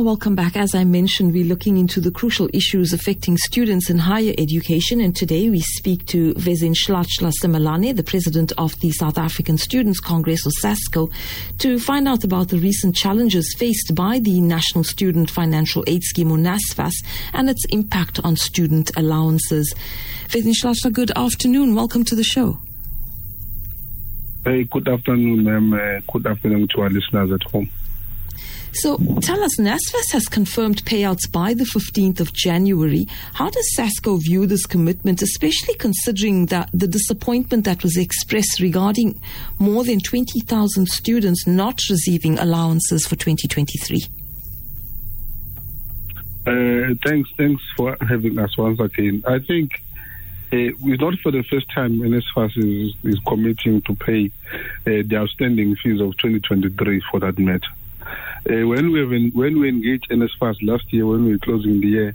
Welcome back. As I mentioned, we're looking into the crucial issues affecting students in higher education. And today we speak to Vezin Vezinhlanhla Simelane, the president of the South African Students Congress, or SASCO, to find out about the recent challenges faced by the National Student Financial Aid Scheme, or NSFAS, and its impact on student allowances. Vezin Vezinhlanhla, good afternoon. Welcome to the show. Hey, good afternoon, ma'am. Uh, good afternoon to our listeners at home. So tell us, NSFAS has confirmed payouts by the 15th of January. How does SASCO view this commitment, especially considering that the disappointment that was expressed regarding more than 20,000 students not receiving allowances for 2023? Uh, thanks, thanks for having us once again. I think uh, it's not for the first time NSFAS is, is committing to pay uh, the outstanding fees of 2023 for that matter. Uh, when we in, when we engaged NSFAS last year, when we were closing the year,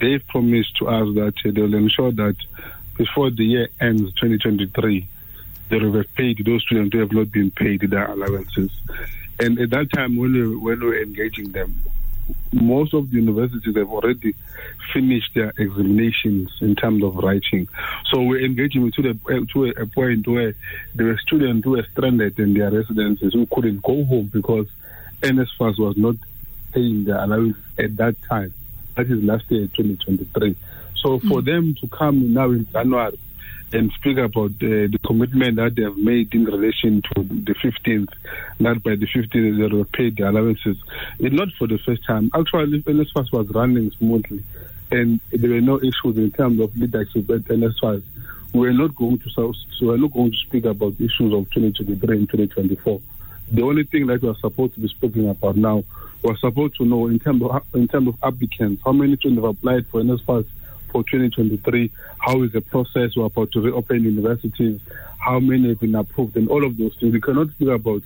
they promised to us that uh, they will ensure that before the year ends, 2023, they will have paid those students who have not been paid their allowances. And at that time, when we, when we were engaging them, most of the universities have already finished their examinations in terms of writing. So we're engaging to the to a, a point where there were students who were stranded in their residences who couldn't go home because NSFAS was not paying the allowance at that time. That is last year, 2023. So for mm. them to come now in January and speak about uh, the commitment that they have made in relation to the 15th, that by the 15th they will pay the allowances, it's not for the first time. Actually, NSFAS was running smoothly and there were no issues in terms of leadership at NSFAS. We're not going to so we're not going to speak about issues of 2023 and 2024. The only thing that we are supposed to be speaking about now, we're supposed to know in terms of in terms of applicants, how many students have applied for NSFAS for 2023, how is the process, we're about to reopen universities, how many have been approved, and all of those things. We cannot speak about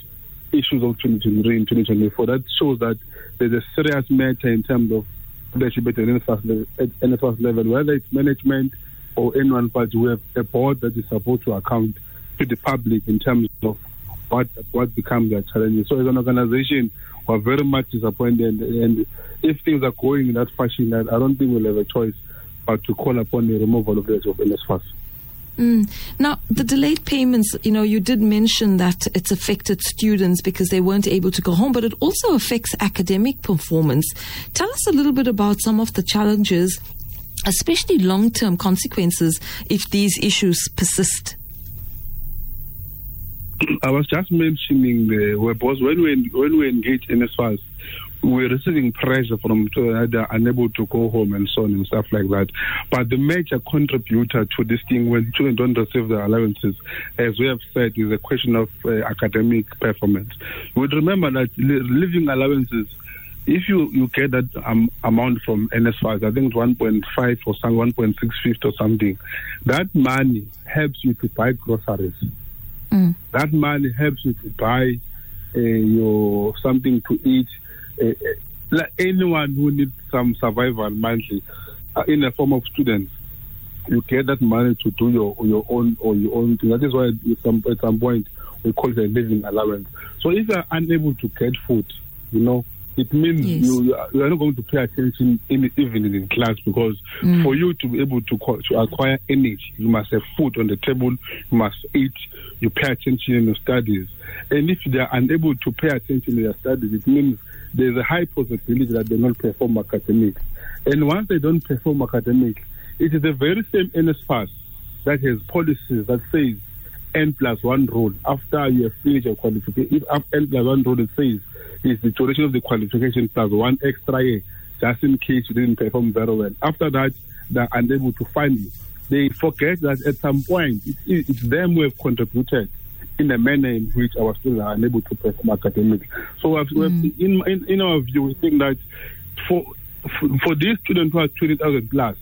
issues of 2023 and 2024. That shows that there's a serious matter in terms of leadership at the NSFAS level, whether it's management or anyone, but we have a board that is supposed to account to the public in terms of what what becomes their challenges. So as an organization, we're very much disappointed. And if things are going in that fashion, I don't think we'll have a choice but to call upon the removal of the of NSFAS. Mm. Now, the delayed payments, you know, you did mention that it's affected students because they weren't able to go home, but it also affects academic performance. Tell us a little bit about some of the challenges, especially long term consequences, if these issues persist. I was just mentioning the was when we when we engage NSFAS, we're receiving pressure from uh, they're unable to go home and so on and stuff like that. But the major contributor to this thing when children don't receive their allowances, as we have said, is a question of uh, academic performance. You would remember that living allowances if you, you get that um, amount from NSFAS, I think it's 1.5 or some 1.65 or something, that money helps you to buy groceries. Mm. That money helps you to buy uh, your something to eat. Uh, like anyone who needs some survival monthly, uh, in a form of students, you get that money to do your your own or your own thing. That is why at some, at some point we call it a living allowance. So if you are unable to get food, you know, it means yes. you, you are not going to pay attention in, even in class because mm. for you to be able to, to acquire energy, you must have food on the table, you must eat, you pay attention in your studies. And if they are unable to pay attention in their studies, it means there's a high possibility that they don't perform academics. And once they don't perform academics, it is the very same NSFAS that has policies that says N plus one rule after you have finished your qualification. If N plus one rule says is the duration of the qualification plus one extra year, just in case you didn't perform very well. After that, they're unable to find you. They forget that at some point, it's, it's them who have contributed in a manner in which our students are unable to perform academically. So, mm. in, in, in our view, we think that for for, for these students who are 20,000 plus,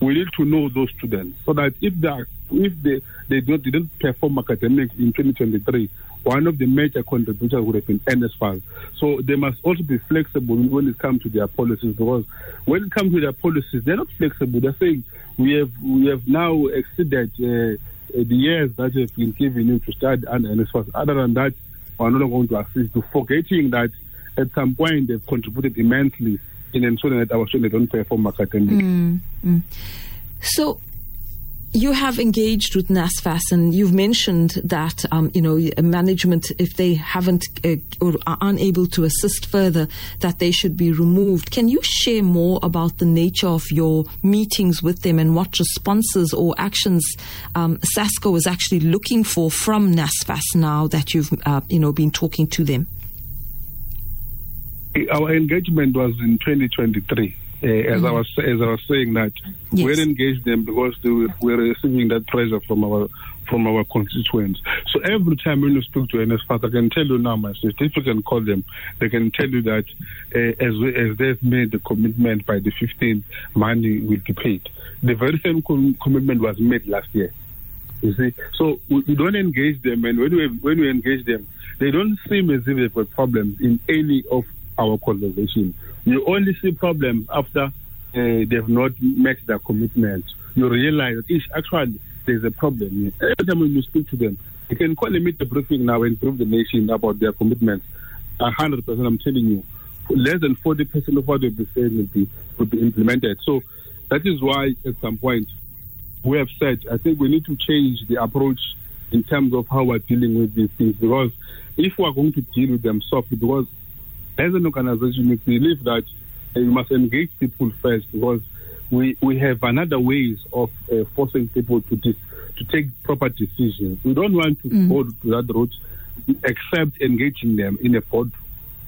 we need to know those students so that if they are, if they they don't, don't perform academics in 2023, one of the major contributors would have been NSFAS. So they must also be flexible when it comes to their policies because when it comes to their policies, they're not flexible. They're saying we have we have now exceeded uh, the years that have been given you to study under NSFAS. Other than that, we're not going to assist you, forgetting that at some point they've contributed immensely in ensuring that our students don't perform academically. Mm, mm. So you have engaged with NSFAS, and you've mentioned that um, you know management if they haven't uh, or are unable to assist further that they should be removed. Can you share more about the nature of your meetings with them and what responses or actions um, SASCO is actually looking for from NSFAS now that you've uh, you know been talking to them? Our engagement was in 2023 uh, as mm-hmm. I was as I was saying that yes. we engaged them because they were, we were receiving that pressure from our from our constituents. So every time when you speak to NSFAS, I can tell you now, my sister, if you can call them, they can tell you that uh, as as they've made the commitment by the 15th, money will be paid. The very same com- commitment was made last year. You see, so we, we, don't engage them, and when we when we engage them, they don't seem as if they've got problems in any of our conversation. You only see problems after uh, they've not met their commitment. You realize that each, actually there's a problem. Every time when you speak to them, you can call meet the briefing now and prove the nation about their commitments. A hundred percent, I'm telling you, less than forty percent of what they've been saying will be will be implemented. So that is why at some point we have said I think we need to change the approach in terms of how we're dealing with these things because if we're going to deal with them softly, because as an organization, we believe that uh, we must engage people first because we, we have another ways of uh, forcing people to dis- to take proper decisions. We don't want to mm. go to that route except engaging them in a board.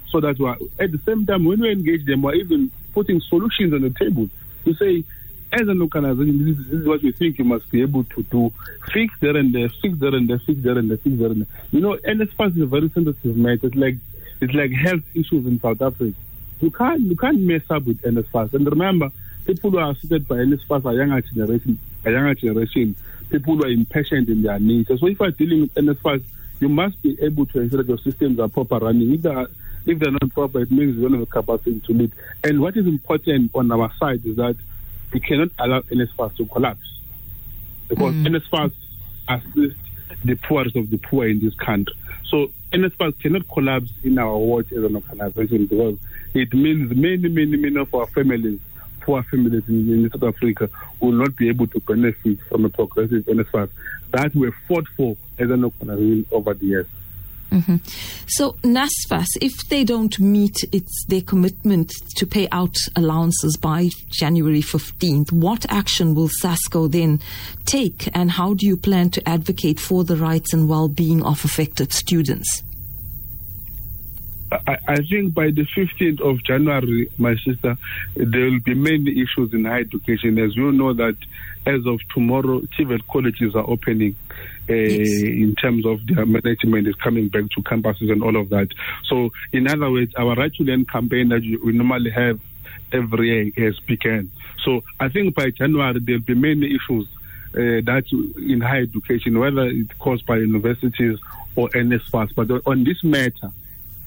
So that we're, at the same time, when we engage them, we're even putting solutions on the table to say, as an organization, this is, this is, what we think you must be able to do. Fix there and there, fix there and there, fix there and there, fix there and there. You know, NSFAS is a very sensitive matter. It's like it's like health issues in South Africa. You can't you can't mess up with NSFAS. And remember, people who are assisted by NSFAS are younger generation, a younger generation. People who are impatient in their needs. So if you are dealing with NSFAS, you must be able to ensure that your systems are proper running. If they are, if they're not proper, it means you don't have the capacity to lead. And what is important on our side is that we cannot allow NSFAS to collapse because mm. NSFAS assists the poorest of the poor in this country. So NSFAS cannot collapse in our watch as an organization because it means many, many, many of our families, poor families in, in South Africa, will not be able to benefit from a progressive NSFAS that we fought for as an organization over the years. Mm-hmm. So NSFAS, if they don't meet its their commitment to pay out allowances by January 15th, what action will SASCO then take and how do you plan to advocate for the rights and well-being of affected students? I, I think by the 15th of January, my sister, there will be many issues in higher education. As you know that as of tomorrow, TVET colleges are opening uh, yes. in terms of their management is coming back to campuses and all of that. So, in other words, our Right to Learn campaign that we normally have every year has begun. So, I think by January, there will be many issues uh, that in higher education, whether it's caused by universities or NSFAS. But on this matter,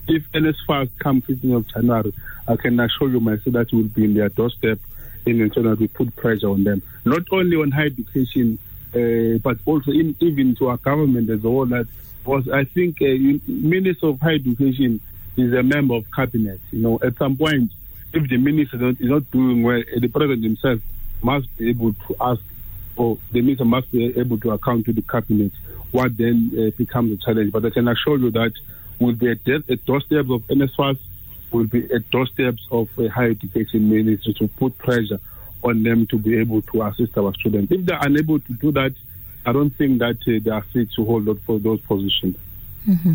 if NSFAS comes 15th of January, I can assure you myself that will be in their doorstep in internal we put pressure on them, not only on higher education, but also in, even to our government as a whole. That was, I think, uh, Minister of Higher Education is a member of cabinet. You know, at some point, if the minister is not doing well, uh, the president himself must be able to ask, or the minister must be able to account to the cabinet. What then uh, becomes a challenge? But I can assure you that will be at, doorsteps of NSFAS, will be at doorsteps of a higher education ministry to put pressure on them to be able to assist our students. If they're unable to do that, I don't think that uh, they are fit to hold on for those positions. Mm-hmm.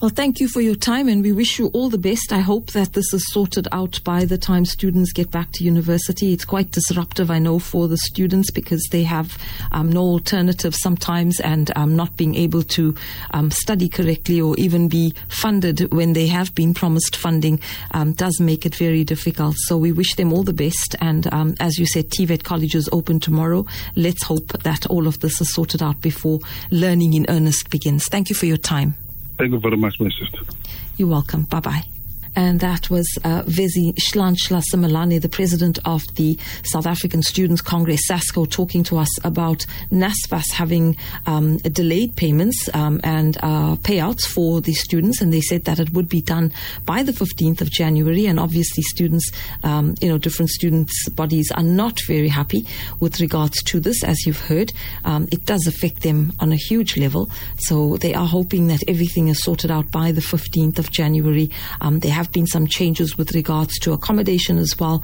Well, thank you for your time and we wish you all the best. I hope that this is sorted out by the time students get back to university. It's quite disruptive, I know, for the students because they have um, no alternative sometimes and um, not being able to um, study correctly or even be funded when they have been promised funding um, does make it very difficult. So we wish them all the best. And um, as you said, TVET College is open tomorrow. Let's hope that all of this is sorted out before learning in earnest begins. Thank you for your time. Thank you very much, my sister. You're welcome. Bye bye. And that was uh, Vezinhlanhla Simelane, the president of the South African Students Congress, SASCO, talking to us about NSFAS having um, delayed payments um, and uh, payouts for the students. And they said that it would be done by the 15th of January. And obviously, students, um, you know, different students' bodies are not very happy with regards to this, as you've heard. Um, it does affect them on a huge level. So they are hoping that everything is sorted out by the 15th of January. Um, there have been some changes with regards to accommodation as well.